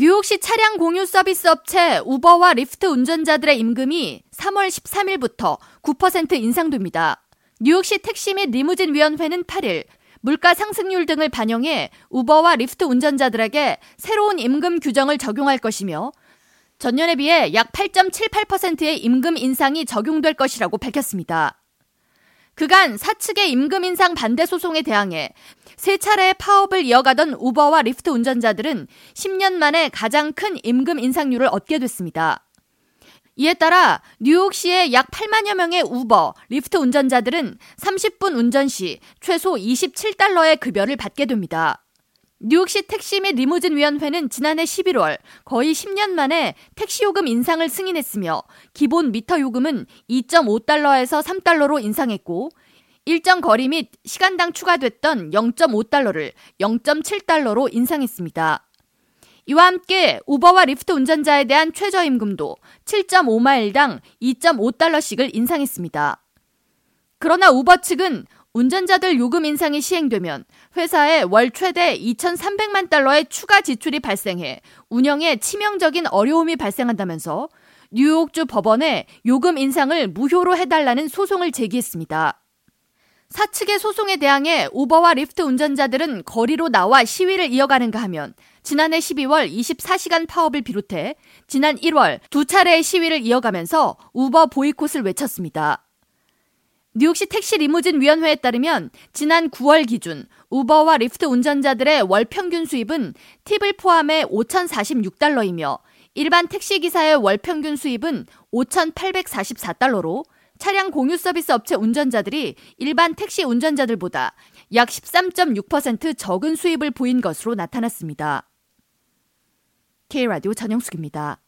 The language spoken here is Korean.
뉴욕시 차량 공유 서비스 업체 우버와 리프트 운전자들의 임금이 3월 13일부터 9% 인상됩니다. 뉴욕시 택시 및 리무진 위원회는 8일 물가 상승률 등을 반영해 우버와 리프트 운전자들에게 새로운 임금 규정을 적용할 것이며 전년에 비해 약 8.78%의 임금 인상이 적용될 것이라고 밝혔습니다. 그간 사측의 임금 인상 반대 소송에 대항해 세 차례 파업을 이어가던 우버와 리프트 운전자들은 10년 만에 가장 큰 임금 인상률을 얻게 됐습니다. 이에 따라 뉴욕시의 약 8만여 명의 우버, 리프트 운전자들은 30분 운전 시 최소 27달러의 급여를 받게 됩니다. 뉴욕시 택시 및 리무진 위원회는 지난해 11월 거의 10년 만에 택시 요금 인상을 승인했으며 기본 미터 요금은 2.5달러에서 3달러로 인상했고 일정 거리 및 시간당 추가됐던 0.5달러를 0.7달러로 인상했습니다. 이와 함께 우버와 리프트 운전자에 대한 최저임금도 7.5마일당 2.5달러씩을 인상했습니다. 그러나 우버 측은 운전자들 요금 인상이 시행되면 회사에 월 최대 2,300만 달러의 추가 지출이 발생해 운영에 치명적인 어려움이 발생한다면서 뉴욕주 법원에 요금 인상을 무효로 해달라는 소송을 제기했습니다. 사측의 소송에 대항해 우버와 리프트 운전자들은 거리로 나와 시위를 이어가는가 하면 지난해 12월 24시간 파업을 비롯해 지난 1월 두 차례의 시위를 이어가면서 우버 보이콧을 외쳤습니다. 뉴욕시 택시 리무진 위원회에 따르면 지난 9월 기준 우버와 리프트 운전자들의 월 평균 수입은 팁을 포함해 5,046달러이며 일반 택시 기사의 월 평균 수입은 5,844달러로 차량 공유 서비스 업체 운전자들이 일반 택시 운전자들보다 약 13.6% 적은 수입을 보인 것으로 나타났습니다. K라디오 전영숙입니다.